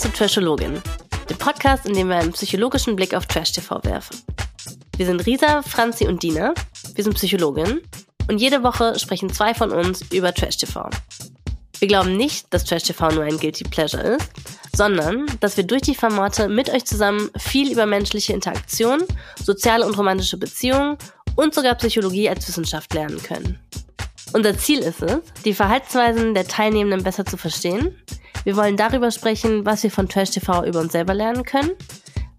Zu Trashologin, dem Podcast, in dem wir einen psychologischen Blick auf Trash-TV werfen. Wir sind Risa, Franzi und Dina. Wir sind Psychologin und jede Woche sprechen zwei von uns über Trash-TV. Wir glauben nicht, dass Trash-TV nur ein Guilty Pleasure ist, sondern dass wir durch die Formate mit euch zusammen viel über menschliche Interaktion, soziale und romantische Beziehungen und sogar Psychologie als Wissenschaft lernen können. Unser Ziel ist es, die Verhaltensweisen der Teilnehmenden besser zu verstehen. Wir wollen darüber sprechen, was wir von Trash TV über uns selber lernen können.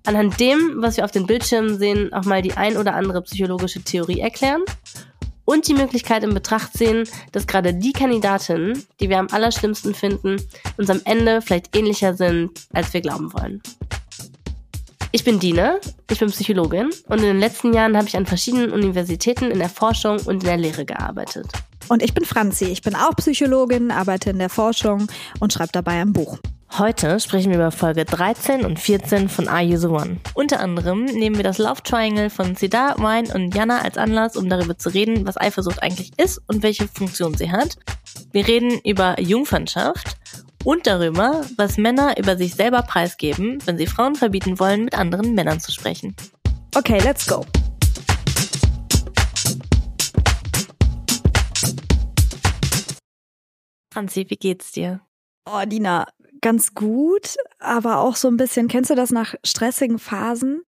Anhand dem, was wir auf den Bildschirmen sehen, auch mal die ein oder andere psychologische Theorie erklären und die Möglichkeit in Betracht sehen, dass gerade die Kandidatinnen, die wir am allerschlimmsten finden, uns am Ende vielleicht ähnlicher sind, als wir glauben wollen. Ich bin Dina, ich bin Psychologin und in den letzten Jahren habe ich an verschiedenen Universitäten in der Forschung und in der Lehre gearbeitet. Und ich bin Franzi, ich bin auch Psychologin, arbeite in der Forschung und schreibe dabei ein Buch. Heute sprechen wir über Folge 13 und 14 von Are You the One. Unter anderem nehmen wir das Love Triangle von Sidar, Wine und Jana als Anlass, um darüber zu reden, was Eifersucht eigentlich ist und welche Funktion sie hat. Wir reden über Jungfernschaft und darüber, was Männer über sich selber preisgeben, wenn sie Frauen verbieten wollen, mit anderen Männern zu sprechen. Okay, let's go. Franzi, wie geht's dir? Oh, Dina, ganz gut, aber auch so ein bisschen, kennst du das nach stressigen Phasen?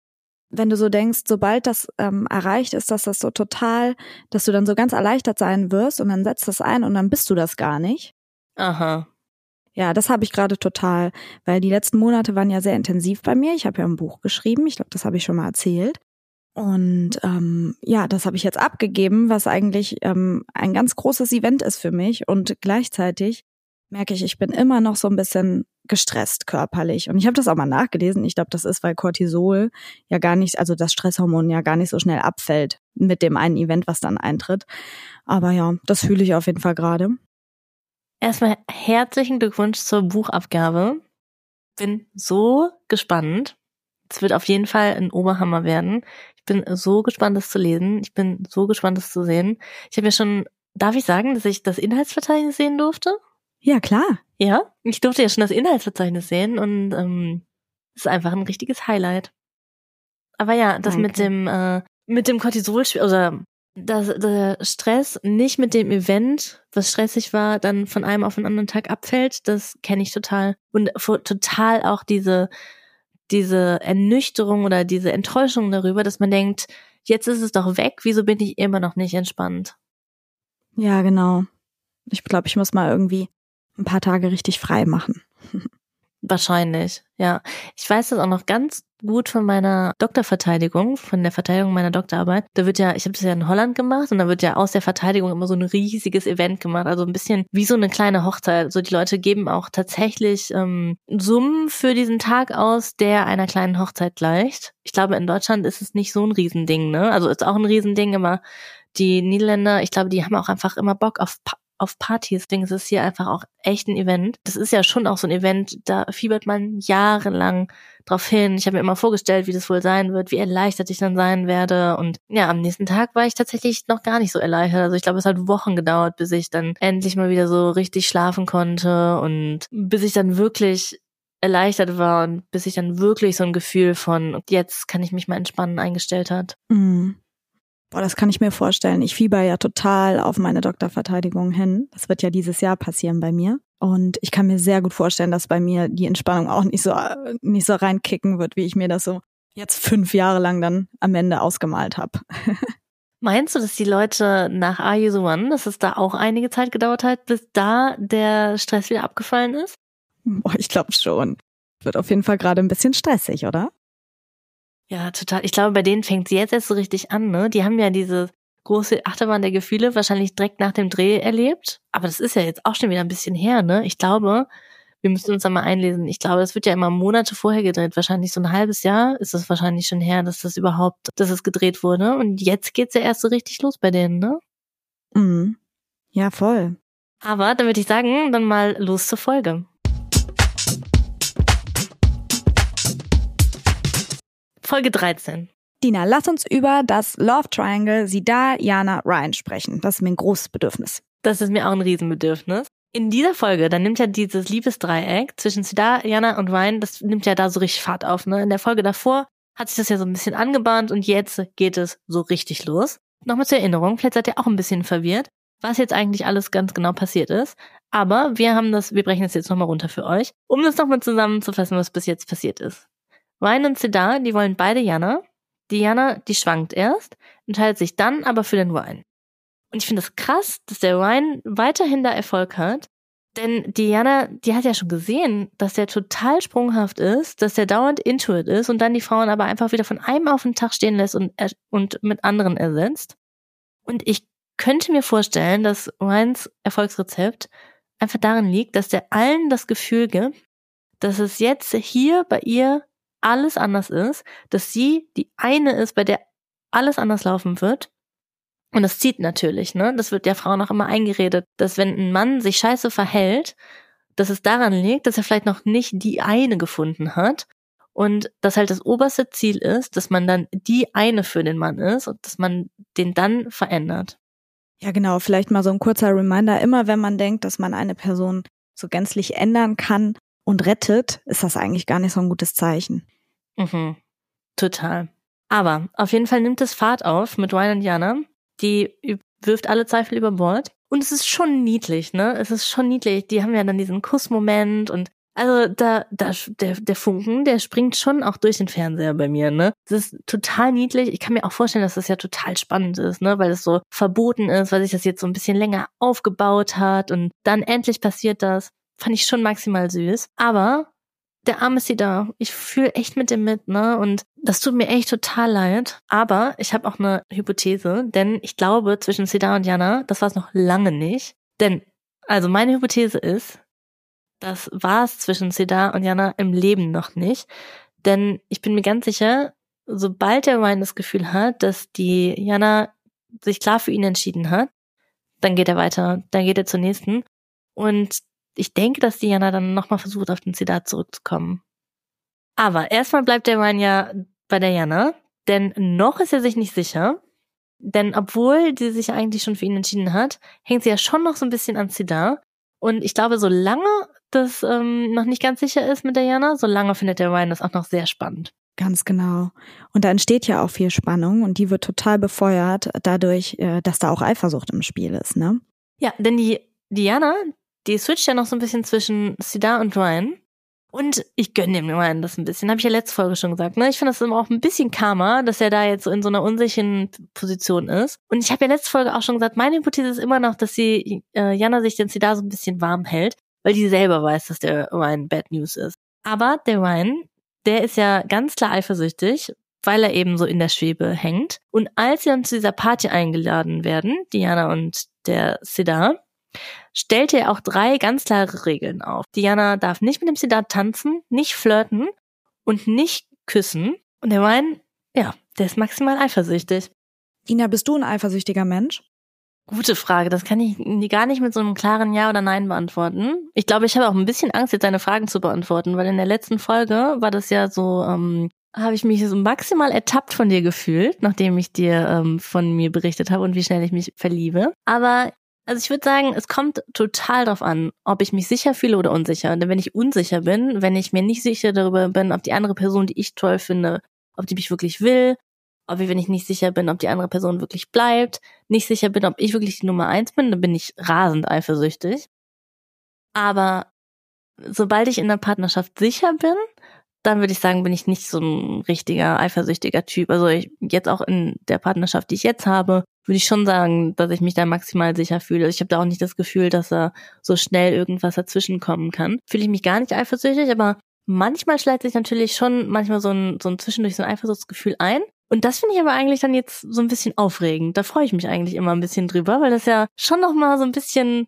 Wenn du so denkst, sobald das ähm, erreicht ist, dass das so total, dass du dann so ganz erleichtert sein wirst und dann setzt das ein und dann bist du das gar nicht. Aha. Ja, das habe ich gerade total, weil die letzten Monate waren ja sehr intensiv bei mir. Ich habe ja ein Buch geschrieben, ich glaube, das habe ich schon mal erzählt. Und ähm, ja, das habe ich jetzt abgegeben, was eigentlich ähm, ein ganz großes Event ist für mich. Und gleichzeitig merke ich, ich bin immer noch so ein bisschen gestresst körperlich. Und ich habe das auch mal nachgelesen. Ich glaube, das ist, weil Cortisol ja gar nicht, also das Stresshormon ja gar nicht so schnell abfällt mit dem einen Event, was dann eintritt. Aber ja, das fühle ich auf jeden Fall gerade. Erstmal herzlichen Glückwunsch zur Buchabgabe. Bin so gespannt. Es wird auf jeden Fall ein Oberhammer werden. Ich bin so gespannt, das zu lesen. Ich bin so gespannt, das zu sehen. Ich habe ja schon, darf ich sagen, dass ich das Inhaltsverzeichnis sehen durfte? Ja, klar. Ja, ich durfte ja schon das Inhaltsverzeichnis sehen und ähm, ist einfach ein richtiges Highlight. Aber ja, das Danke. mit dem äh, mit dem Cortisol oder dass der Stress nicht mit dem Event, was stressig war, dann von einem auf den anderen Tag abfällt, das kenne ich total. Und total auch diese, diese Ernüchterung oder diese Enttäuschung darüber, dass man denkt, jetzt ist es doch weg, wieso bin ich immer noch nicht entspannt? Ja, genau. Ich glaube, ich muss mal irgendwie ein paar Tage richtig frei machen. Wahrscheinlich, ja. Ich weiß das auch noch ganz gut von meiner Doktorverteidigung, von der Verteidigung meiner Doktorarbeit. Da wird ja, ich habe das ja in Holland gemacht und da wird ja aus der Verteidigung immer so ein riesiges Event gemacht, also ein bisschen wie so eine kleine Hochzeit. Also die Leute geben auch tatsächlich ähm, Summen für diesen Tag aus, der einer kleinen Hochzeit gleicht. Ich glaube, in Deutschland ist es nicht so ein Riesending, ne? Also ist auch ein Riesending, aber die Niederländer, ich glaube, die haben auch einfach immer Bock auf auf Partys. Deswegen ist es hier einfach auch echt ein Event. Das ist ja schon auch so ein Event, da fiebert man jahrelang drauf hin. Ich habe mir immer vorgestellt, wie das wohl sein wird, wie erleichtert ich dann sein werde. Und ja, am nächsten Tag war ich tatsächlich noch gar nicht so erleichtert. Also ich glaube, es hat Wochen gedauert, bis ich dann endlich mal wieder so richtig schlafen konnte und bis ich dann wirklich erleichtert war und bis ich dann wirklich so ein Gefühl von jetzt kann ich mich mal entspannen eingestellt hat. Mhm. Boah, das kann ich mir vorstellen. Ich fieber ja total auf meine Doktorverteidigung hin. Das wird ja dieses Jahr passieren bei mir. Und ich kann mir sehr gut vorstellen, dass bei mir die Entspannung auch nicht so, nicht so reinkicken wird, wie ich mir das so jetzt fünf Jahre lang dann am Ende ausgemalt habe. Meinst du, dass die Leute nach Are You the One, dass es da auch einige Zeit gedauert hat, bis da der Stress wieder abgefallen ist? Boah, ich glaube schon. Wird auf jeden Fall gerade ein bisschen stressig, oder? Ja, total. Ich glaube, bei denen fängt sie jetzt erst so richtig an, ne? Die haben ja diese große Achterbahn der Gefühle wahrscheinlich direkt nach dem Dreh erlebt. Aber das ist ja jetzt auch schon wieder ein bisschen her, ne? Ich glaube, wir müssen uns da mal einlesen. Ich glaube, das wird ja immer Monate vorher gedreht. Wahrscheinlich so ein halbes Jahr ist das wahrscheinlich schon her, dass das überhaupt, dass es gedreht wurde. Und jetzt geht's ja erst so richtig los bei denen, ne? Mhm. Ja, voll. Aber dann würde ich sagen, dann mal los zur Folge. Folge 13. Dina, lass uns über das Love Triangle Sidar, Jana, Ryan sprechen. Das ist mir ein großes Bedürfnis. Das ist mir auch ein Riesenbedürfnis. In dieser Folge, dann nimmt ja dieses Liebesdreieck zwischen Sidar, Jana und Ryan, das nimmt ja da so richtig Fahrt auf. Ne? In der Folge davor hat sich das ja so ein bisschen angebahnt und jetzt geht es so richtig los. Nochmal zur Erinnerung, vielleicht seid ihr auch ein bisschen verwirrt, was jetzt eigentlich alles ganz genau passiert ist. Aber wir haben das, wir brechen das jetzt nochmal runter für euch, um das nochmal zusammenzufassen, was bis jetzt passiert ist. Ryan und Sidar, die wollen beide Jana. Die Jana, die schwankt erst, entscheidet sich dann aber für den Ryan. Und ich finde es das krass, dass der Ryan weiterhin da Erfolg hat. Denn Diana, die hat ja schon gesehen, dass der total sprunghaft ist, dass der dauernd intuit ist und dann die Frauen aber einfach wieder von einem auf den Tag stehen lässt und, und mit anderen ersetzt. Und ich könnte mir vorstellen, dass Ryans Erfolgsrezept einfach darin liegt, dass der allen das Gefühl gibt, dass es jetzt hier bei ihr alles anders ist, dass sie die eine ist, bei der alles anders laufen wird und das zieht natürlich, ne? Das wird der Frau noch immer eingeredet, dass wenn ein Mann sich scheiße verhält, dass es daran liegt, dass er vielleicht noch nicht die eine gefunden hat und dass halt das oberste Ziel ist, dass man dann die eine für den Mann ist und dass man den dann verändert. Ja, genau. Vielleicht mal so ein kurzer Reminder. Immer wenn man denkt, dass man eine Person so gänzlich ändern kann und rettet, ist das eigentlich gar nicht so ein gutes Zeichen. Mhm. Total. Aber auf jeden Fall nimmt es Fahrt auf mit Ryan und Jana die wirft alle Zweifel über Bord. Und es ist schon niedlich, ne? Es ist schon niedlich. Die haben ja dann diesen Kussmoment und also da, da der, der Funken, der springt schon auch durch den Fernseher bei mir, ne? Das ist total niedlich. Ich kann mir auch vorstellen, dass das ja total spannend ist, ne? Weil es so verboten ist, weil sich das jetzt so ein bisschen länger aufgebaut hat und dann endlich passiert das. Fand ich schon maximal süß. Aber der Arm ist sie da. Ich fühle echt mit dem mit, ne? Und das tut mir echt total leid. Aber ich habe auch eine Hypothese, denn ich glaube, zwischen Sida und Jana, das war es noch lange nicht. Denn, also meine Hypothese ist, das war es zwischen Sida und Jana im Leben noch nicht. Denn ich bin mir ganz sicher, sobald der Ryan das Gefühl hat, dass die Jana sich klar für ihn entschieden hat, dann geht er weiter, dann geht er zur nächsten. Und ich denke, dass Diana dann nochmal versucht, auf den Zitat zurückzukommen. Aber erstmal bleibt der Ryan ja bei der Jana, denn noch ist er sich nicht sicher. Denn obwohl sie sich eigentlich schon für ihn entschieden hat, hängt sie ja schon noch so ein bisschen an Sidar. Und ich glaube, solange das ähm, noch nicht ganz sicher ist mit der Jana, solange findet der Ryan das auch noch sehr spannend. Ganz genau. Und da entsteht ja auch viel Spannung und die wird total befeuert dadurch, äh, dass da auch Eifersucht im Spiel ist, ne? Ja, denn die Diana, die switcht ja noch so ein bisschen zwischen Sidar und Ryan. Und ich gönne dem Ryan das ein bisschen, habe ich ja letzte Folge schon gesagt. Ne? Ich finde das immer auch ein bisschen Karma, dass er da jetzt so in so einer unsicheren Position ist. Und ich habe ja letzte Folge auch schon gesagt, meine Hypothese ist immer noch, dass sie äh, Jana sich den Sidar so ein bisschen warm hält, weil die selber weiß, dass der Ryan Bad News ist. Aber der Ryan, der ist ja ganz klar eifersüchtig, weil er eben so in der Schwebe hängt. Und als sie dann zu dieser Party eingeladen werden, Diana und der Sidar, stellte er auch drei ganz klare Regeln auf. Diana darf nicht mit dem Siddharth tanzen, nicht flirten und nicht küssen. Und der Ryan, ja, der ist maximal eifersüchtig. Ina, bist du ein eifersüchtiger Mensch? Gute Frage. Das kann ich gar nicht mit so einem klaren Ja oder Nein beantworten. Ich glaube, ich habe auch ein bisschen Angst, jetzt deine Fragen zu beantworten, weil in der letzten Folge war das ja so, ähm, habe ich mich so maximal ertappt von dir gefühlt, nachdem ich dir ähm, von mir berichtet habe und wie schnell ich mich verliebe. Aber also ich würde sagen, es kommt total darauf an, ob ich mich sicher fühle oder unsicher. Denn wenn ich unsicher bin, wenn ich mir nicht sicher darüber bin, ob die andere Person, die ich toll finde, ob die mich wirklich will, ob ich, wenn ich nicht sicher bin, ob die andere Person wirklich bleibt, nicht sicher bin, ob ich wirklich die Nummer eins bin, dann bin ich rasend eifersüchtig. Aber sobald ich in der Partnerschaft sicher bin, dann würde ich sagen, bin ich nicht so ein richtiger eifersüchtiger Typ. Also ich, jetzt auch in der Partnerschaft, die ich jetzt habe, würde ich schon sagen, dass ich mich da maximal sicher fühle. Ich habe da auch nicht das Gefühl, dass da so schnell irgendwas dazwischen kommen kann. Fühle ich mich gar nicht eifersüchtig, aber manchmal schleicht sich natürlich schon manchmal so ein, so ein zwischendurch so ein Eifersuchtsgefühl ein. Und das finde ich aber eigentlich dann jetzt so ein bisschen aufregend. Da freue ich mich eigentlich immer ein bisschen drüber, weil das ja schon noch mal so ein bisschen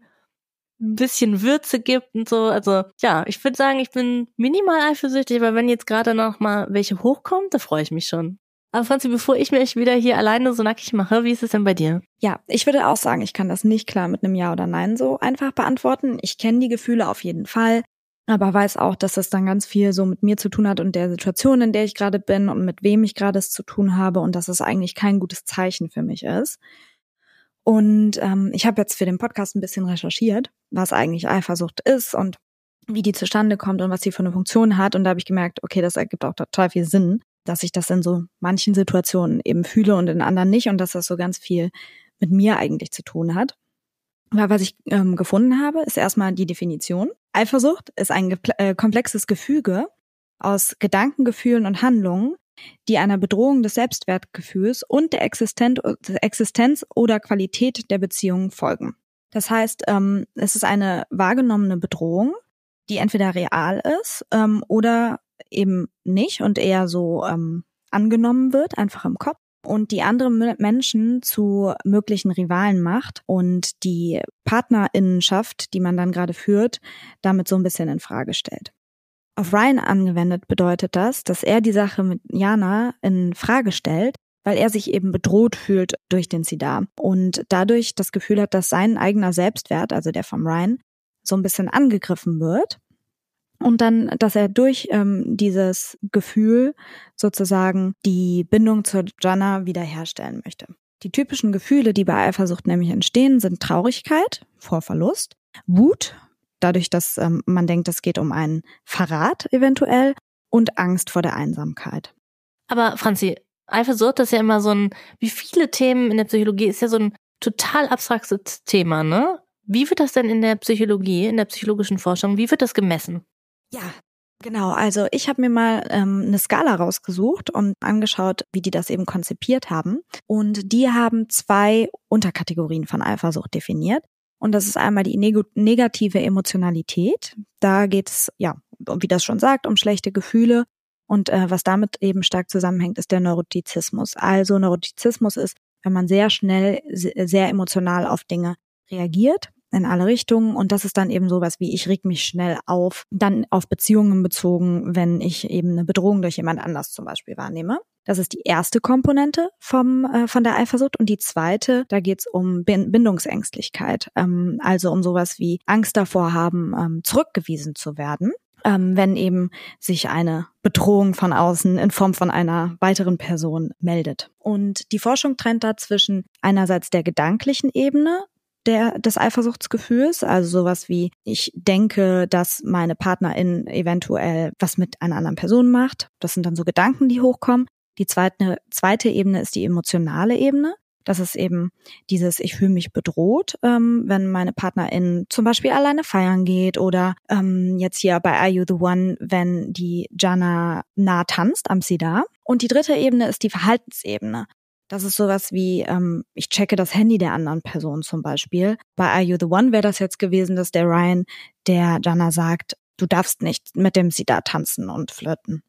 ein bisschen Würze gibt und so. Also ja, ich würde sagen, ich bin minimal eifersüchtig, aber wenn jetzt gerade noch mal welche hochkommt, da freue ich mich schon. Aber Franzi, bevor ich mich wieder hier alleine so nackig mache, wie ist es denn bei dir? Ja, ich würde auch sagen, ich kann das nicht klar mit einem Ja oder Nein so einfach beantworten. Ich kenne die Gefühle auf jeden Fall, aber weiß auch, dass das dann ganz viel so mit mir zu tun hat und der Situation, in der ich gerade bin und mit wem ich gerade es zu tun habe und dass es eigentlich kein gutes Zeichen für mich ist. Und ähm, ich habe jetzt für den Podcast ein bisschen recherchiert, was eigentlich Eifersucht ist und wie die zustande kommt und was sie für eine Funktion hat. Und da habe ich gemerkt, okay, das ergibt auch total viel Sinn, dass ich das in so manchen Situationen eben fühle und in anderen nicht und dass das so ganz viel mit mir eigentlich zu tun hat. Aber was ich ähm, gefunden habe, ist erstmal die Definition. Eifersucht ist ein äh, komplexes Gefüge aus Gedanken, Gefühlen und Handlungen, die einer Bedrohung des Selbstwertgefühls und der Existenz oder Qualität der Beziehung folgen. Das heißt, ähm, es ist eine wahrgenommene Bedrohung, die entweder real ist ähm, oder eben nicht und eher so ähm, angenommen wird, einfach im Kopf und die andere Menschen zu möglichen Rivalen macht und die Partnerinnenschaft, die man dann gerade führt, damit so ein bisschen in Frage stellt. Auf Ryan angewendet bedeutet das, dass er die Sache mit Jana in Frage stellt, weil er sich eben bedroht fühlt durch den Sidar und dadurch das Gefühl hat, dass sein eigener Selbstwert, also der von Ryan, so ein bisschen angegriffen wird und dann, dass er durch ähm, dieses Gefühl sozusagen die Bindung zur Jana wiederherstellen möchte. Die typischen Gefühle, die bei Eifersucht nämlich entstehen, sind Traurigkeit vor Verlust, Wut, dadurch, dass ähm, man denkt, es geht um einen Verrat eventuell und Angst vor der Einsamkeit. Aber Franzi, Eifersucht ist ja immer so ein, wie viele Themen in der Psychologie ist ja so ein total abstraktes Thema, ne? Wie wird das denn in der Psychologie, in der psychologischen Forschung, wie wird das gemessen? Ja, Genau, also ich habe mir mal ähm, eine Skala rausgesucht und angeschaut, wie die das eben konzipiert haben. Und die haben zwei Unterkategorien von Eifersucht definiert. Und das ist einmal die neg negative Emotionalität. Da geht es, ja, wie das schon sagt, um schlechte Gefühle. Und äh, was damit eben stark zusammenhängt, ist der Neurotizismus. Also Neurotizismus ist, wenn man sehr schnell, sehr emotional auf Dinge reagiert in alle Richtungen. Und das ist dann eben sowas wie, ich reg mich schnell auf, dann auf Beziehungen bezogen, wenn ich eben eine Bedrohung durch jemand anders zum Beispiel wahrnehme. Das ist die erste Komponente vom, äh, von der Eifersucht. Und die zweite, da geht's um Bindungsängstlichkeit. Ähm, also um sowas wie Angst davor haben, ähm, zurückgewiesen zu werden. Ähm, wenn eben sich eine Bedrohung von außen in Form von einer weiteren Person meldet. Und die Forschung trennt da zwischen einerseits der gedanklichen Ebene, der, des Eifersuchtsgefühls, also sowas wie, ich denke, dass meine Partnerin eventuell was mit einer anderen Person macht. Das sind dann so Gedanken, die hochkommen. Die zweite, zweite Ebene ist die emotionale Ebene. Das ist eben dieses, ich fühle mich bedroht, ähm, wenn meine Partnerin zum Beispiel alleine feiern geht oder ähm, jetzt hier bei Are You the One, wenn die Jana nah tanzt am Sida. Und die dritte Ebene ist die Verhaltensebene. Das ist sowas wie, ähm, ich checke das Handy der anderen Person zum Beispiel. Bei Are You the One wäre das jetzt gewesen, dass der Ryan der Jana sagt, du darfst nicht mit dem sie da tanzen und flirten.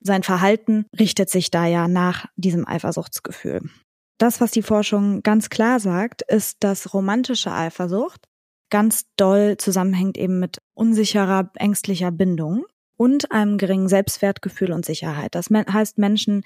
Sein Verhalten richtet sich da ja nach diesem Eifersuchtsgefühl. Das, was die Forschung ganz klar sagt, ist, dass romantische Eifersucht ganz doll zusammenhängt eben mit unsicherer, ängstlicher Bindung und einem geringen Selbstwertgefühl und Sicherheit. Das heißt, Menschen,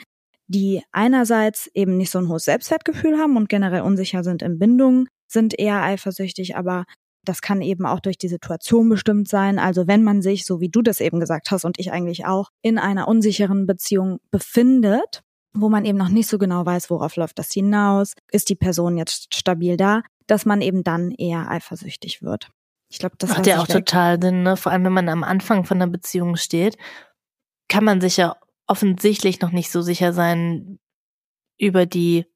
die einerseits eben nicht so ein hohes Selbstwertgefühl haben und generell unsicher sind in Bindungen, sind eher eifersüchtig, aber das kann eben auch durch die Situation bestimmt sein. Also wenn man sich, so wie du das eben gesagt hast und ich eigentlich auch, in einer unsicheren Beziehung befindet, wo man eben noch nicht so genau weiß, worauf läuft das hinaus, ist die Person jetzt stabil da, dass man eben dann eher eifersüchtig wird. Ich glaube, das macht ja auch weg. total Sinn, ne? Vor allem, wenn man am Anfang von einer Beziehung steht, kann man sich ja offensichtlich noch nicht so sicher sein über die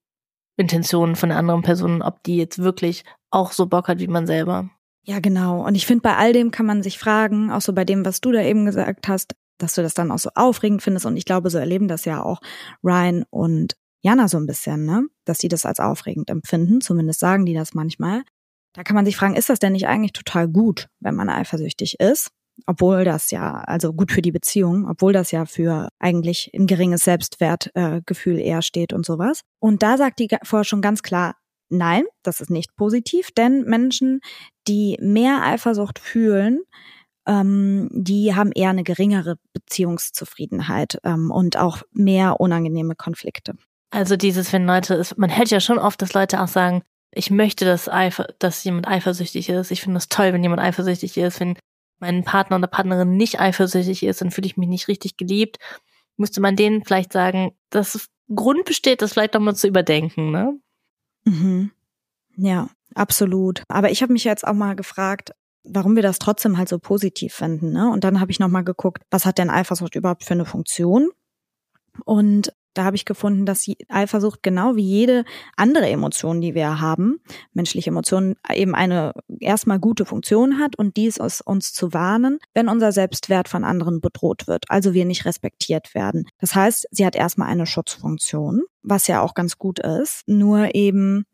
Intentionen von der anderen Person, ob die jetzt wirklich auch so Bock hat wie man selber. Ja, genau. Und ich finde, bei all dem kann man sich fragen, auch so bei dem, was du da eben gesagt hast, dass du das dann auch so aufregend findest. Und ich glaube, so erleben das ja auch Ryan und Jana so ein bisschen, ne? Dass sie das als aufregend empfinden. Zumindest sagen die das manchmal. Da kann man sich fragen, ist das denn nicht eigentlich total gut, wenn man eifersüchtig ist? Obwohl das ja, also gut für die Beziehung, obwohl das ja für eigentlich ein geringes Selbstwertgefühl äh, eher steht und sowas. Und da sagt die Forschung ganz klar, nein, das ist nicht positiv, denn Menschen, die mehr Eifersucht fühlen, ähm, die haben eher eine geringere Beziehungszufriedenheit ähm, und auch mehr unangenehme Konflikte. Also dieses, wenn Leute, man hört ja schon oft, dass Leute auch sagen, ich möchte, dass, Eifer, dass jemand eifersüchtig ist. Ich finde es toll, wenn jemand eifersüchtig ist, wenn mein Partner oder Partnerin nicht eifersüchtig ist, dann fühle ich mich nicht richtig geliebt, müsste man denen vielleicht sagen, dass Grund besteht, das vielleicht nochmal zu überdenken, ne? Mhm. Ja, absolut. Aber ich habe mich jetzt auch mal gefragt, warum wir das trotzdem halt so positiv finden. Ne? Und dann habe ich nochmal geguckt, was hat denn Eifersucht überhaupt für eine Funktion? Und da habe ich gefunden, dass Eifersucht genau wie jede andere Emotion, die wir haben, menschliche Emotionen, eben eine erstmal gute Funktion hat und dies ist uns zu warnen, wenn unser Selbstwert von anderen bedroht wird, also wir nicht respektiert werden. Das heißt, sie hat erstmal eine Schutzfunktion, was ja auch ganz gut ist, nur eben,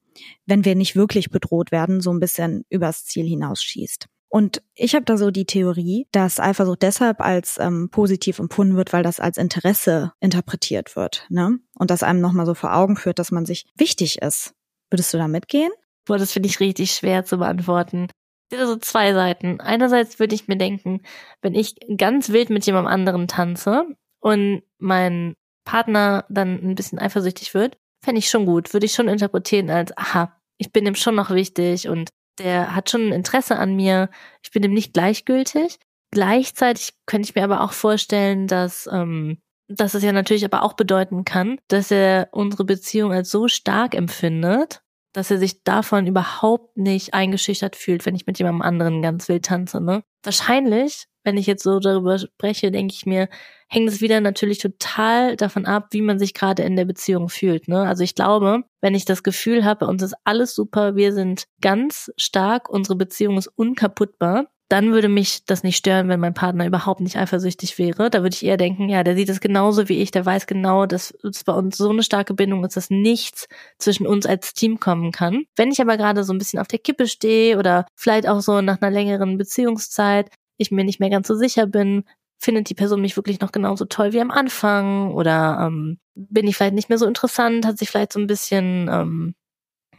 wenn wir nicht wirklich bedroht werden, so ein bisschen übers Ziel hinausschießt. Und ich habe da so die Theorie, dass Eifersucht deshalb als ähm, positiv empfunden wird, weil das als Interesse interpretiert wird, ne? Und das einem nochmal so vor Augen führt, dass man sich wichtig ist. Würdest du da mitgehen? Boah, das finde ich richtig schwer zu beantworten. Es gibt so zwei Seiten. Einerseits würde ich mir denken, wenn ich ganz wild mit jemandem anderen tanze und mein Partner dann ein bisschen eifersüchtig wird, fände ich schon gut. Würde ich schon interpretieren als, aha, ich bin ihm schon noch wichtig und der hat schon ein Interesse an mir. Ich bin ihm nicht gleichgültig. Gleichzeitig könnte ich mir aber auch vorstellen, dass, ähm, dass es ja natürlich aber auch bedeuten kann, dass er unsere Beziehung als so stark empfindet, dass er sich davon überhaupt nicht eingeschüchtert fühlt, wenn ich mit jemandem anderen ganz wild tanze. Ne? Wahrscheinlich, wenn ich jetzt so darüber spreche, denke ich mir, hängt es wieder natürlich total davon ab, wie man sich gerade in der Beziehung fühlt. Ne? Also ich glaube, wenn ich das Gefühl habe, uns ist alles super, wir sind ganz stark, unsere Beziehung ist unkaputtbar, dann würde mich das nicht stören, wenn mein Partner überhaupt nicht eifersüchtig wäre. Da würde ich eher denken, ja, der sieht es genauso wie ich, der weiß genau, dass es bei uns so eine starke Bindung ist, dass nichts zwischen uns als Team kommen kann. Wenn ich aber gerade so ein bisschen auf der Kippe stehe oder vielleicht auch so nach einer längeren Beziehungszeit, ich mir nicht mehr ganz so sicher bin, findet die Person mich wirklich noch genauso toll wie am Anfang oder ähm, bin ich vielleicht nicht mehr so interessant, hat sich vielleicht so ein bisschen ähm,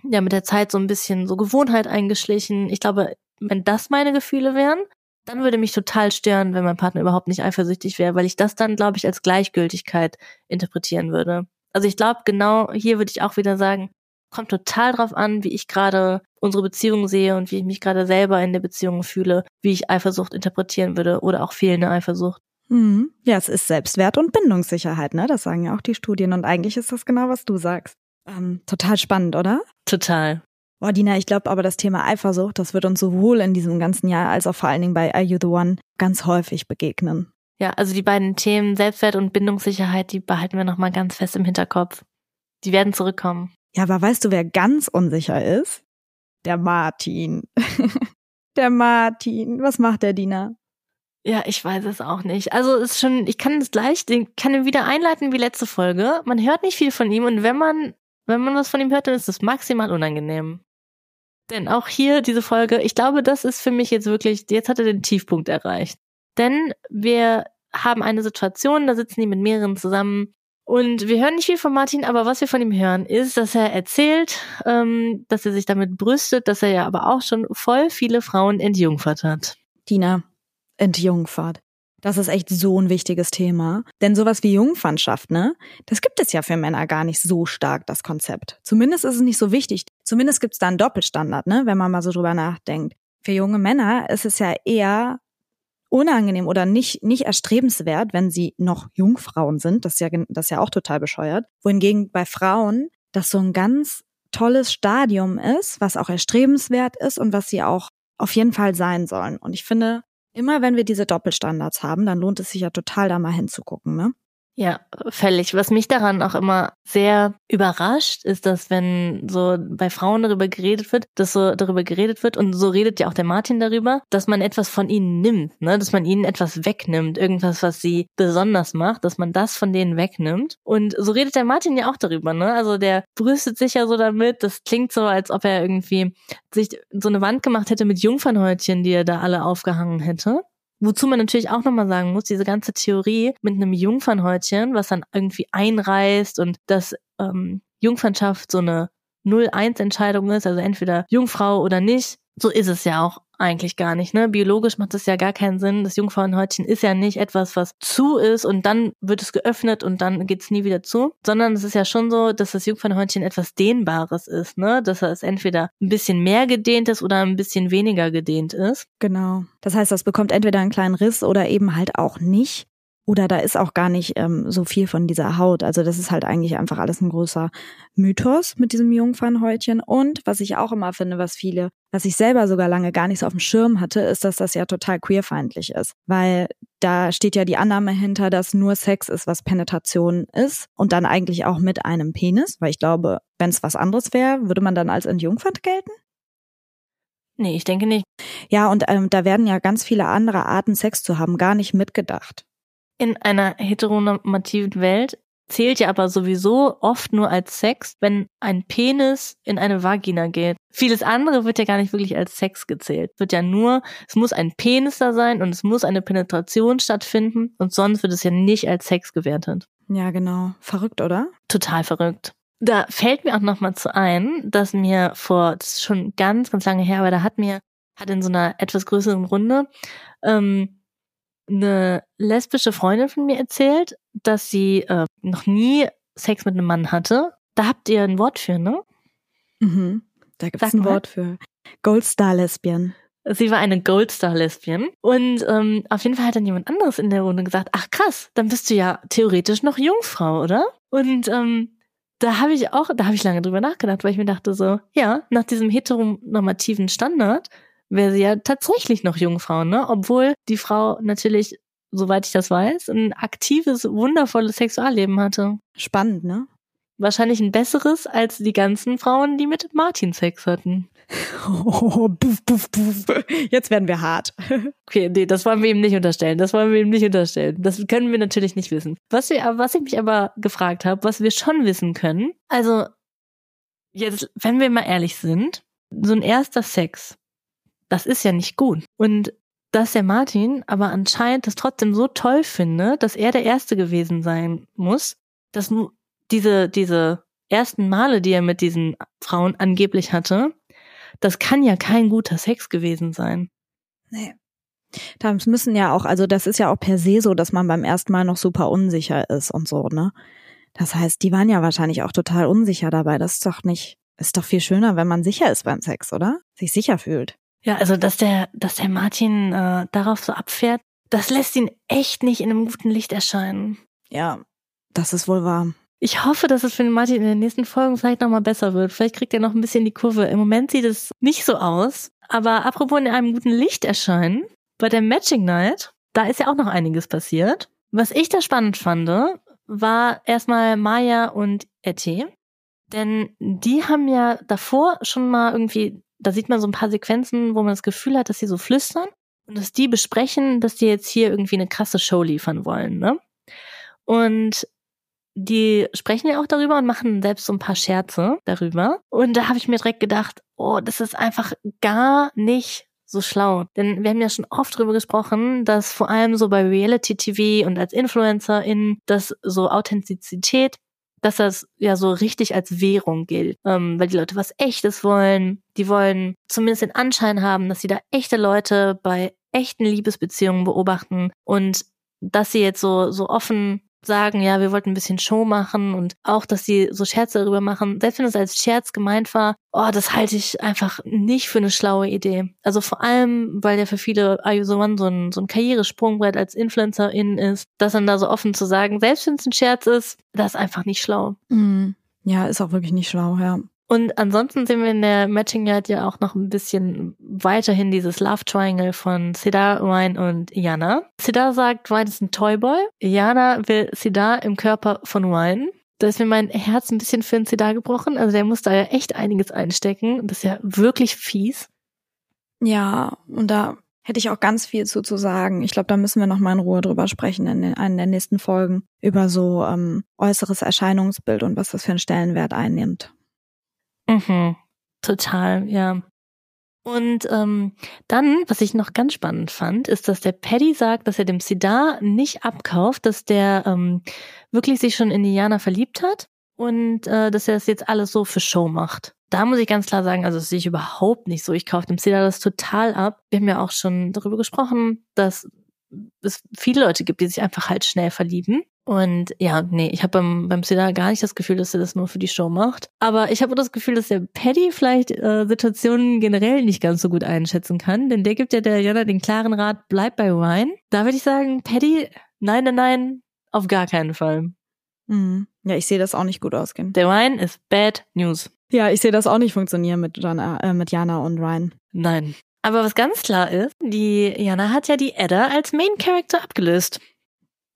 ja mit der Zeit so ein bisschen so Gewohnheit eingeschlichen. Ich glaube, wenn das meine Gefühle wären, dann würde mich total stören, wenn mein Partner überhaupt nicht eifersüchtig wäre, weil ich das dann, glaube ich, als Gleichgültigkeit interpretieren würde. Also ich glaube, genau hier würde ich auch wieder sagen, kommt total drauf an, wie ich gerade unsere Beziehung sehe und wie ich mich gerade selber in der Beziehung fühle, wie ich Eifersucht interpretieren würde oder auch fehlende Eifersucht. Mhm. Ja, es ist Selbstwert und Bindungssicherheit, ne? Das sagen ja auch die Studien und eigentlich ist das genau, was du sagst. Ähm, total spannend, oder? Total. Boah, Dina, ich glaube aber das Thema Eifersucht, das wird uns sowohl in diesem ganzen Jahr als auch vor allen Dingen bei Are You the One ganz häufig begegnen. Ja, also die beiden Themen Selbstwert und Bindungssicherheit, die behalten wir nochmal ganz fest im Hinterkopf. Die werden zurückkommen. Ja, aber weißt du, wer ganz unsicher ist? Der Martin. der Martin. Was macht der Dina? Ja, ich weiß es auch nicht. Also ist schon, ich kann es gleich, den kann ihn wieder einleiten wie letzte Folge. Man hört nicht viel von ihm und wenn man, wenn man was von ihm hört, dann ist das maximal unangenehm. Denn auch hier diese Folge, ich glaube, das ist für mich jetzt wirklich, jetzt hat er den Tiefpunkt erreicht. Denn wir haben eine Situation, da sitzen die mit mehreren zusammen und wir hören nicht viel von Martin, aber was wir von ihm hören, ist, dass er erzählt, ähm, dass er sich damit brüstet, dass er ja aber auch schon voll viele Frauen entjungfert hat. Tina, entjungfert. Das ist echt so ein wichtiges Thema. Denn sowas wie Jungfernschaft, ne? Das gibt es ja für Männer gar nicht so stark, das Konzept. Zumindest ist es nicht so wichtig. Zumindest gibt es da einen Doppelstandard, ne? Wenn man mal so drüber nachdenkt. Für junge Männer ist es ja eher unangenehm oder nicht, nicht erstrebenswert, wenn sie noch Jungfrauen sind. Das ist ja, das ist ja auch total bescheuert. Wohingegen bei Frauen das so ein ganz tolles Stadium ist, was auch erstrebenswert ist und was sie auch auf jeden Fall sein sollen. Und ich finde, immer wenn wir diese Doppelstandards haben, dann lohnt es sich ja total da mal hinzugucken, ne? Ja, völlig. Was mich daran auch immer sehr überrascht, ist, dass wenn so bei Frauen darüber geredet wird, dass so darüber geredet wird und so redet ja auch der Martin darüber, dass man etwas von ihnen nimmt, ne, dass man ihnen etwas wegnimmt, irgendwas, was sie besonders macht, dass man das von denen wegnimmt. Und so redet der Martin ja auch darüber, ne? Also der brüstet sich ja so damit, das klingt so, als ob er irgendwie sich so eine Wand gemacht hätte mit Jungfernhäutchen, die er da alle aufgehangen hätte. Wozu man natürlich auch nochmal sagen muss, diese ganze Theorie mit einem Jungfernhäutchen, was dann irgendwie einreißt und dass ähm, Jungfernschaft so eine 0-1-Entscheidung ist, also entweder Jungfrau oder nicht, so ist es ja auch eigentlich gar nicht. Ne? Biologisch macht das ja gar keinen Sinn. Das Jungfrauenhäutchen ist ja nicht etwas, was zu ist und dann wird es geöffnet und dann geht's nie wieder zu, sondern es ist ja schon so, dass das Jungfrauenhäutchen etwas Dehnbares ist, ne? Dass es entweder ein bisschen mehr gedehnt ist oder ein bisschen weniger gedehnt ist. Genau. Das heißt, das bekommt entweder einen kleinen Riss oder eben halt auch nicht. Oder da ist auch gar nicht ähm, so viel von dieser Haut. Also das ist halt eigentlich einfach alles ein großer Mythos mit diesem Jungfernhäutchen. Und was ich auch immer finde, was viele, was ich selber sogar lange gar nicht so auf dem Schirm hatte, ist, dass das ja total queerfeindlich ist. Weil da steht ja die Annahme hinter, dass nur Sex ist, was Penetration ist. Und dann eigentlich auch mit einem Penis. Weil ich glaube, wenn es was anderes wäre, würde man dann als entjungfert gelten? Nee, ich denke nicht. Ja, und ähm, da werden ja ganz viele andere Arten, Sex zu haben, gar nicht mitgedacht in einer heteronormativen Welt zählt ja aber sowieso oft nur als Sex, wenn ein Penis in eine Vagina geht. Vieles andere wird ja gar nicht wirklich als Sex gezählt. Wird ja nur, es muss ein Penis da sein und es muss eine Penetration stattfinden und sonst wird es ja nicht als Sex gewertet. Ja, genau. Verrückt, oder? Total verrückt. Da fällt mir auch noch mal zu ein, dass mir vor, das ist schon ganz, ganz lange her, aber da hat mir, hat in so einer etwas größeren Runde, ähm, eine lesbische Freundin von mir erzählt, dass sie äh, noch nie Sex mit einem Mann hatte. Da habt ihr ein Wort für, ne? Mhm. Da gibt es ein. Wort für. Goldstar Lesbian. Sie war eine Goldstar Lesbian. Und ähm, auf jeden Fall hat dann jemand anderes in der Runde gesagt, ach krass, dann bist du ja theoretisch noch Jungfrau, oder? Und ähm, da habe ich auch, da habe ich lange drüber nachgedacht, weil ich mir dachte so, ja, nach diesem heteronormativen Standard wäre sie ja tatsächlich noch Jungfrau, ne? Obwohl die Frau natürlich, soweit ich das weiß, ein aktives, wundervolles Sexualleben hatte. Spannend, ne? Wahrscheinlich ein besseres als die ganzen Frauen, die mit Martin Sex hatten. Oh, buff, buff, buff. Jetzt werden wir hart. Okay, nee, das wollen wir ihm nicht unterstellen. Das wollen wir ihm nicht unterstellen. Das können wir natürlich nicht wissen. Was wir, was ich mich aber gefragt habe, was wir schon wissen können, also jetzt, wenn wir mal ehrlich sind, so ein erster Sex das ist ja nicht gut. Und dass der Martin aber anscheinend das trotzdem so toll findet, dass er der Erste gewesen sein muss, dass diese, diese ersten Male, die er mit diesen Frauen angeblich hatte, das kann ja kein guter Sex gewesen sein. Nee. Da müssen ja auch, also das ist ja auch per se so, dass man beim ersten Mal noch super unsicher ist und so, ne? Das heißt, die waren ja wahrscheinlich auch total unsicher dabei. Das ist doch nicht, ist doch viel schöner, wenn man sicher ist beim Sex, oder? Sich sicher fühlt. Ja, also dass der, dass der Martin äh, darauf so abfährt, das lässt ihn echt nicht in einem guten Licht erscheinen. Ja, das ist wohl wahr. Ich hoffe, dass es für den Martin in den nächsten Folgen vielleicht nochmal besser wird. Vielleicht kriegt er noch ein bisschen die Kurve. Im Moment sieht es nicht so aus. Aber apropos in einem guten Licht erscheinen, bei der Matching Night, da ist ja auch noch einiges passiert. Was ich da spannend fand, war erstmal Maya und Etty. Denn die haben ja davor schon mal irgendwie da sieht man so ein paar Sequenzen, wo man das Gefühl hat, dass sie so flüstern und dass die besprechen, dass die jetzt hier irgendwie eine krasse Show liefern wollen, ne? Und die sprechen ja auch darüber und machen selbst so ein paar Scherze darüber. Und da habe ich mir direkt gedacht, oh, das ist einfach gar nicht so schlau. Denn wir haben ja schon oft darüber gesprochen, dass vor allem so bei Reality TV und als InfluencerInnen, dass so Authentizität dass das ja so richtig als Währung gilt, ähm, weil die Leute was Echtes wollen. Die wollen zumindest den Anschein haben, dass sie da echte Leute bei echten Liebesbeziehungen beobachten und dass sie jetzt so so offen sagen, ja, wir wollten ein bisschen Show machen und auch, dass sie so Scherze darüber machen, selbst wenn es als Scherz gemeint war, oh, das halte ich einfach nicht für eine schlaue Idee. Also vor allem, weil ja für viele The One so ein, so ein Karrieresprungbrett als Influencerin ist, das dann da so offen zu sagen, selbst wenn es ein Scherz ist, das ist einfach nicht schlau. Mhm. Ja, ist auch wirklich nicht schlau, ja. Und ansonsten sehen wir in der Matching Guide ja auch noch ein bisschen weiterhin dieses Love Triangle von Sidar, Ryan und Iana. Sidar sagt, Ryan ist ein Toyboy. Iana will Sidar im Körper von Ryan. Da ist mir mein Herz ein bisschen für den Sidar gebrochen. Also der muss da ja echt einiges einstecken. Das ist ja wirklich fies. Ja, und da hätte ich auch ganz viel zu, zu sagen. Ich glaube, da müssen wir noch mal in Ruhe drüber sprechen in den, einen der nächsten Folgen über so ähm, äußeres Erscheinungsbild und was das für einen Stellenwert einnimmt. Mhm, total, ja. Und ähm, dann, was ich noch ganz spannend fand, ist, dass der Paddy sagt, dass er dem Sidar nicht abkauft, dass der ähm, wirklich sich schon in Diana verliebt hat und äh, dass er das jetzt alles so für Show macht. Da muss ich ganz klar sagen, also das sehe ich überhaupt nicht so. Ich kaufe dem Sidar das total ab. Wir haben ja auch schon darüber gesprochen, dass es viele Leute gibt, die sich einfach halt schnell verlieben. Und ja, nee, ich habe beim, beim Cedar gar nicht das Gefühl, dass er das nur für die Show macht. Aber ich habe das Gefühl, dass der Paddy vielleicht äh, Situationen generell nicht ganz so gut einschätzen kann. Denn der gibt ja der Jana den klaren Rat, bleib bei Ryan. Da würde ich sagen, Paddy, Nein, nein, nein, auf gar keinen Fall. Mhm. Ja, ich sehe das auch nicht gut ausgehen. Der Ryan ist bad news. Ja, ich sehe das auch nicht funktionieren mit Jana, äh, mit Jana und Ryan. Nein. Aber was ganz klar ist, die Jana hat ja die Edda als Main Character abgelöst.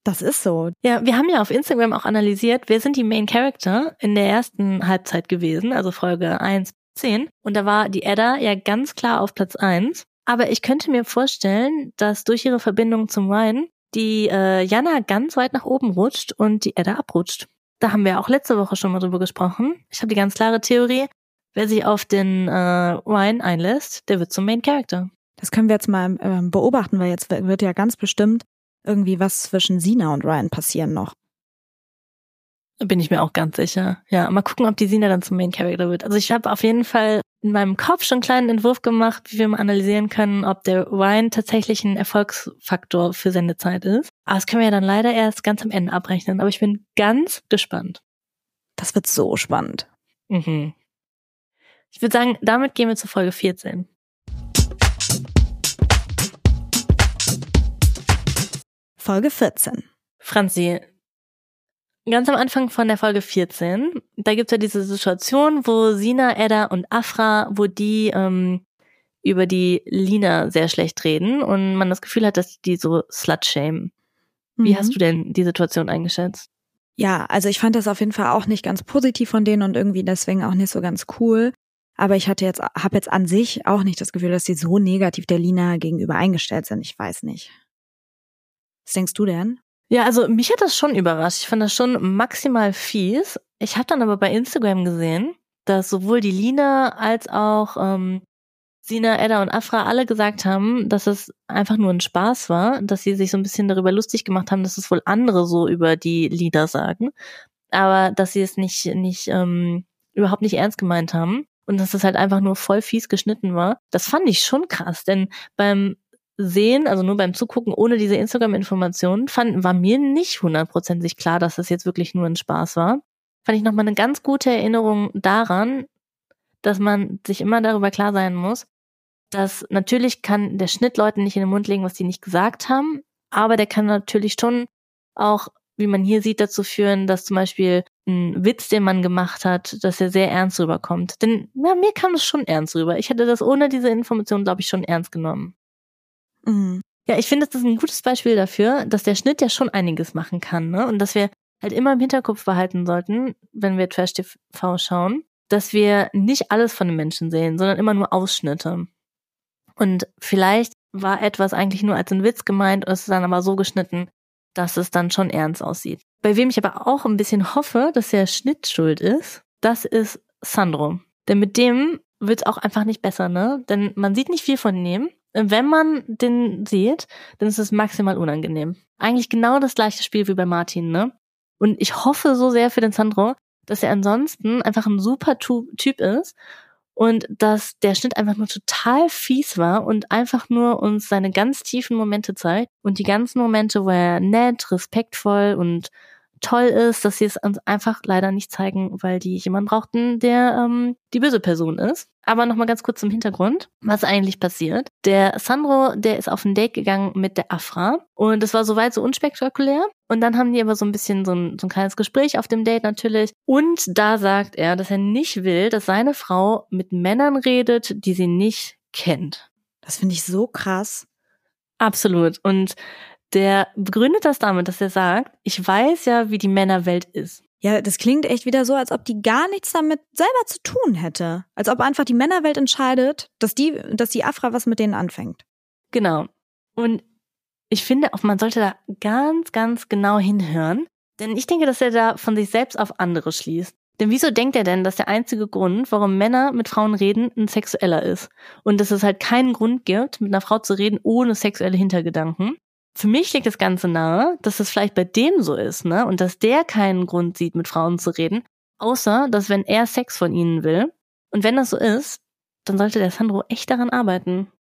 Das ist so. Ja, wir haben ja auf Instagram auch analysiert, wer sind die Main Character in der ersten Halbzeit gewesen, also Folge 1 10. Und da war die Edda ja ganz klar auf Platz 1. Aber ich könnte mir vorstellen, dass durch ihre Verbindung zum Ryan die äh, Jana ganz weit nach oben rutscht und die Edda abrutscht. Da haben wir auch letzte Woche schon mal drüber gesprochen. Ich habe die ganz klare Theorie, wer sich auf den äh, Ryan einlässt, der wird zum Main Character. Das können wir jetzt mal äh, beobachten, weil jetzt wird ja ganz bestimmt irgendwie was zwischen Sina und Ryan passieren noch. Bin ich mir auch ganz sicher. Ja, mal gucken, ob die Sina dann zum Main Character wird. Also ich habe auf jeden Fall in meinem Kopf schon einen kleinen Entwurf gemacht, wie wir mal analysieren können, ob der Ryan tatsächlich ein Erfolgsfaktor für seine Zeit ist. Aber das können wir ja dann leider erst ganz am Ende abrechnen. Aber ich bin ganz gespannt. Das wird so spannend. Mhm. Ich würde sagen, damit gehen wir zur Folge 14. Folge 14. Franzi, ganz am Anfang von der Folge 14, da gibt's ja diese Situation, wo Sina, Edda und Afra, wo die ähm, über die Lina sehr schlecht reden und man das Gefühl hat, dass die so slut-shame. Wie mhm. hast du denn die Situation eingeschätzt? Ja, also ich fand das auf jeden Fall auch nicht ganz positiv von denen und irgendwie deswegen auch nicht so ganz cool. Aber ich hatte jetzt, habe jetzt an sich auch nicht das Gefühl, dass die so negativ der Lina gegenüber eingestellt sind. Ich weiß nicht. Was denkst du denn? Ja, also mich hat das schon überrascht. Ich fand das schon maximal fies. Ich habe dann aber bei Instagram gesehen, dass sowohl die Lina als auch ähm, Sina, Edda und Afra alle gesagt haben, dass es einfach nur ein Spaß war, dass sie sich so ein bisschen darüber lustig gemacht haben, dass es wohl andere so über die Lieder sagen, aber dass sie es nicht nicht ähm, überhaupt nicht ernst gemeint haben und dass es halt einfach nur voll fies geschnitten war. Das fand ich schon krass, denn beim Sehen, also nur beim Zugucken ohne diese Instagram-Informationen, fand, war mir nicht hundertprozentig klar, dass das jetzt wirklich nur ein Spaß war. Fand ich nochmal eine ganz gute Erinnerung daran, dass man sich immer darüber klar sein muss, dass natürlich kann der Schnitt Leuten nicht in den Mund legen, was die nicht gesagt haben, aber der kann natürlich schon auch, wie man hier sieht, dazu führen, dass zum Beispiel ein Witz, den man gemacht hat, dass er sehr ernst rüberkommt. Denn ja, mir kam es schon ernst rüber. Ich hätte das ohne diese Information, glaube ich, schon ernst genommen. Mhm. Ja, ich finde, das ist ein gutes Beispiel dafür, dass der Schnitt ja schon einiges machen kann, ne? Und dass wir halt immer im Hinterkopf behalten sollten, wenn wir Trash TV schauen, dass wir nicht alles von den Menschen sehen, sondern immer nur Ausschnitte. Und vielleicht war etwas eigentlich nur als ein Witz gemeint und es ist dann aber so geschnitten, dass es dann schon ernst aussieht. Bei wem ich aber auch ein bisschen hoffe, dass der Schnitt schuld ist, das ist Sandro. Denn mit dem wird es auch einfach nicht besser, ne? Denn man sieht nicht viel von dem wenn man den sieht, dann ist es maximal unangenehm. Eigentlich genau das gleiche Spiel wie bei Martin, ne? Und ich hoffe so sehr für den Sandro, dass er ansonsten einfach ein super Typ ist und dass der Schnitt einfach nur total fies war und einfach nur uns seine ganz tiefen Momente zeigt und die ganzen Momente, wo er nett, respektvoll und toll ist, dass sie es uns einfach leider nicht zeigen, weil die jemanden brauchten, der ähm, die böse Person ist. Aber nochmal ganz kurz zum Hintergrund, was eigentlich passiert. Der Sandro, der ist auf ein Date gegangen mit der Afra und das war soweit so unspektakulär. Und dann haben die aber so ein bisschen so ein, so ein kleines Gespräch auf dem Date natürlich. Und da sagt er, dass er nicht will, dass seine Frau mit Männern redet, die sie nicht kennt. Das finde ich so krass. Absolut. Und der begründet das damit, dass er sagt, ich weiß ja, wie die Männerwelt ist. Ja, das klingt echt wieder so, als ob die gar nichts damit selber zu tun hätte. Als ob einfach die Männerwelt entscheidet, dass die, dass die Afra was mit denen anfängt. Genau. Und ich finde auch, man sollte da ganz, ganz genau hinhören. Denn ich denke, dass er da von sich selbst auf andere schließt. Denn wieso denkt er denn, dass der einzige Grund, warum Männer mit Frauen reden, ein sexueller ist? Und dass es halt keinen Grund gibt, mit einer Frau zu reden ohne sexuelle Hintergedanken? für mich liegt das Ganze nahe, dass es vielleicht bei dem so ist, ne? Und dass der keinen Grund sieht, mit Frauen zu reden, außer dass wenn er Sex von ihnen will. Und wenn das so ist, dann sollte der Sandro echt daran arbeiten.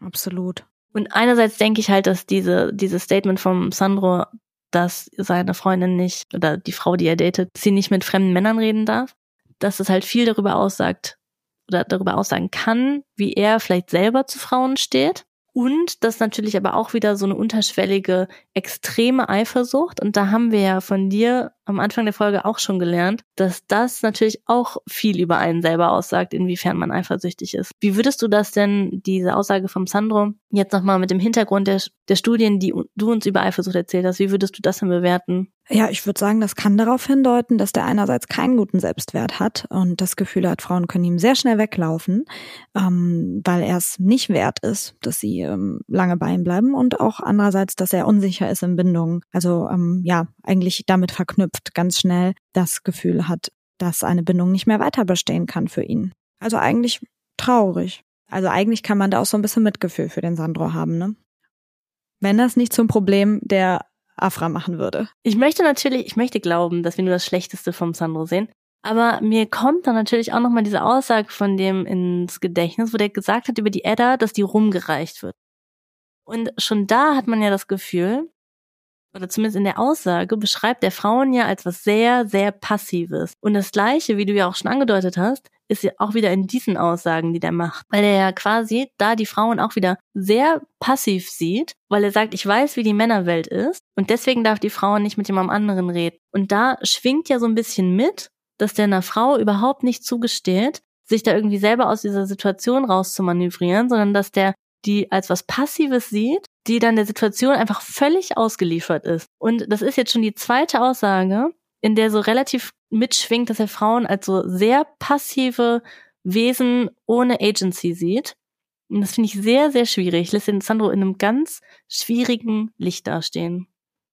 Absolut. Und einerseits denke ich halt, dass diese, dieses Statement vom Sandro, dass seine Freundin nicht, oder die Frau, die er datet, sie nicht mit fremden Männern reden darf, dass es halt viel darüber aussagt, oder darüber aussagen kann, wie er vielleicht selber zu Frauen steht Und das natürlich aber auch wieder so eine unterschwellige, extreme Eifersucht. Und da haben wir ja von dir am Anfang der Folge auch schon gelernt, dass das natürlich auch viel über einen selber aussagt, inwiefern man eifersüchtig ist. Wie würdest du das denn, diese Aussage vom Sandro, jetzt nochmal mit dem Hintergrund der, der Studien, die du uns über Eifersucht erzählt hast, wie würdest du das denn bewerten? Ja, ich würde sagen, das kann darauf hindeuten, dass der einerseits keinen guten Selbstwert hat und das Gefühl hat, Frauen können ihm sehr schnell weglaufen, ähm, weil er es nicht wert ist, dass sie ähm, lange bei ihm bleiben und auch andererseits, dass er unsicher ist in Bindungen. Also ähm, ja, eigentlich damit verknüpft ganz schnell das Gefühl hat, dass eine Bindung nicht mehr weiter bestehen kann für ihn. Also eigentlich traurig. Also eigentlich kann man da auch so ein bisschen Mitgefühl für den Sandro haben, ne? Wenn das nicht zum Problem der Afra machen würde. Ich möchte natürlich, ich möchte glauben, dass wir nur das Schlechteste vom Sandro sehen. Aber mir kommt dann natürlich auch nochmal diese Aussage von dem ins Gedächtnis, wo der gesagt hat über die Edda, dass die rumgereicht wird. Und schon da hat man ja das Gefühl, oder zumindest in der Aussage, beschreibt der Frauen ja als was sehr, sehr Passives. Und das Gleiche, wie du ja auch schon angedeutet hast, ist ja auch wieder in diesen Aussagen, die der macht. Weil er ja quasi da die Frauen auch wieder sehr passiv sieht, weil er sagt, ich weiß, wie die Männerwelt ist und deswegen darf die Frau nicht mit jemandem anderen reden. Und da schwingt ja so ein bisschen mit, dass der einer Frau überhaupt nicht zugesteht, sich da irgendwie selber aus dieser Situation rauszumanövrieren, sondern dass der die als was Passives sieht, die dann der Situation einfach völlig ausgeliefert ist. Und das ist jetzt schon die zweite Aussage, in der so relativ mitschwingt, dass er Frauen als so sehr passive Wesen ohne Agency sieht. Und das finde ich sehr, sehr schwierig. Lässt den Sandro in einem ganz schwierigen Licht dastehen.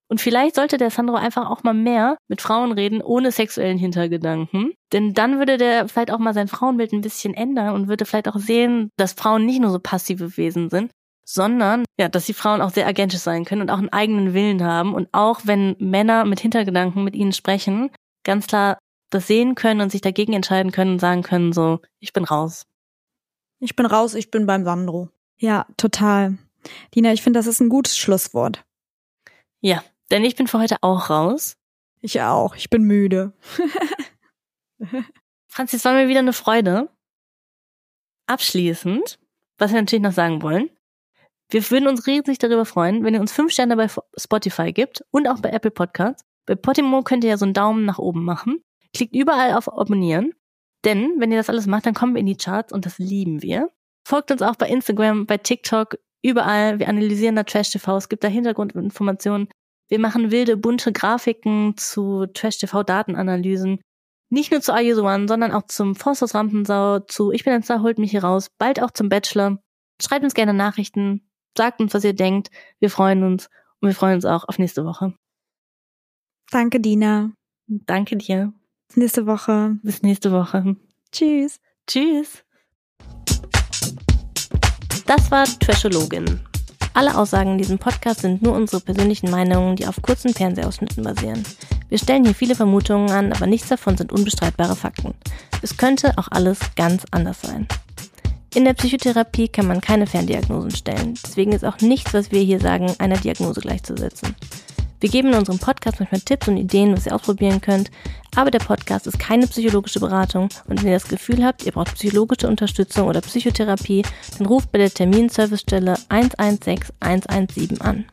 Und vielleicht sollte der Sandro einfach auch mal mehr mit Frauen reden, ohne sexuellen Hintergedanken. Denn dann würde der vielleicht auch mal sein Frauenbild ein bisschen ändern und würde vielleicht auch sehen, dass Frauen nicht nur so passive Wesen sind, sondern ja, dass die Frauen auch sehr agentisch sein können und auch einen eigenen Willen haben und auch wenn Männer mit Hintergedanken mit ihnen sprechen, ganz klar das sehen können und sich dagegen entscheiden können und sagen können, so, ich bin raus. Ich bin raus, ich bin beim Sandro. Ja, total. Dina, ich finde, das ist ein gutes Schlusswort. Ja, denn ich bin für heute auch raus. Ich auch, ich bin müde. Franzi, es war mir wieder eine Freude. Abschließend, was wir natürlich noch sagen wollen, wir würden uns riesig darüber freuen, wenn ihr uns fünf Sterne bei Spotify gibt und auch bei Apple Podcasts. Bei Podimo könnt ihr ja so einen Daumen nach oben machen. Klickt überall auf Abonnieren. Denn wenn ihr das alles macht, dann kommen wir in die Charts und das lieben wir. Folgt uns auch bei Instagram, bei TikTok, überall. Wir analysieren da Trash TV. Es gibt da Hintergrundinformationen. Wir machen wilde, bunte Grafiken zu Trash TV Datenanalysen. Nicht nur zu Are One, sondern auch zum Forsthaus Rampensau, zu Ich bin ein Star, holt mich hier raus, bald auch zum Bachelor. Schreibt uns gerne Nachrichten, Sagt uns, was ihr denkt. Wir freuen uns und wir freuen uns auch auf nächste Woche. Danke, Dina. Danke dir. Bis nächste Woche. Bis nächste Woche. Tschüss. Tschüss. Das war Trashologin. Alle Aussagen in diesem Podcast sind nur unsere persönlichen Meinungen, die auf kurzen Fernsehausschnitten basieren. Wir stellen hier viele Vermutungen an, aber nichts davon sind unbestreitbare Fakten. Es könnte auch alles ganz anders sein. In der Psychotherapie kann man keine Ferndiagnosen stellen. Deswegen ist auch nichts, was wir hier sagen, einer Diagnose gleichzusetzen. Wir geben in unserem Podcast manchmal Tipps und Ideen, was ihr ausprobieren könnt, aber der Podcast ist keine psychologische Beratung und wenn ihr das Gefühl habt, ihr braucht psychologische Unterstützung oder Psychotherapie, dann ruft bei der Terminservicestelle 116 117 an.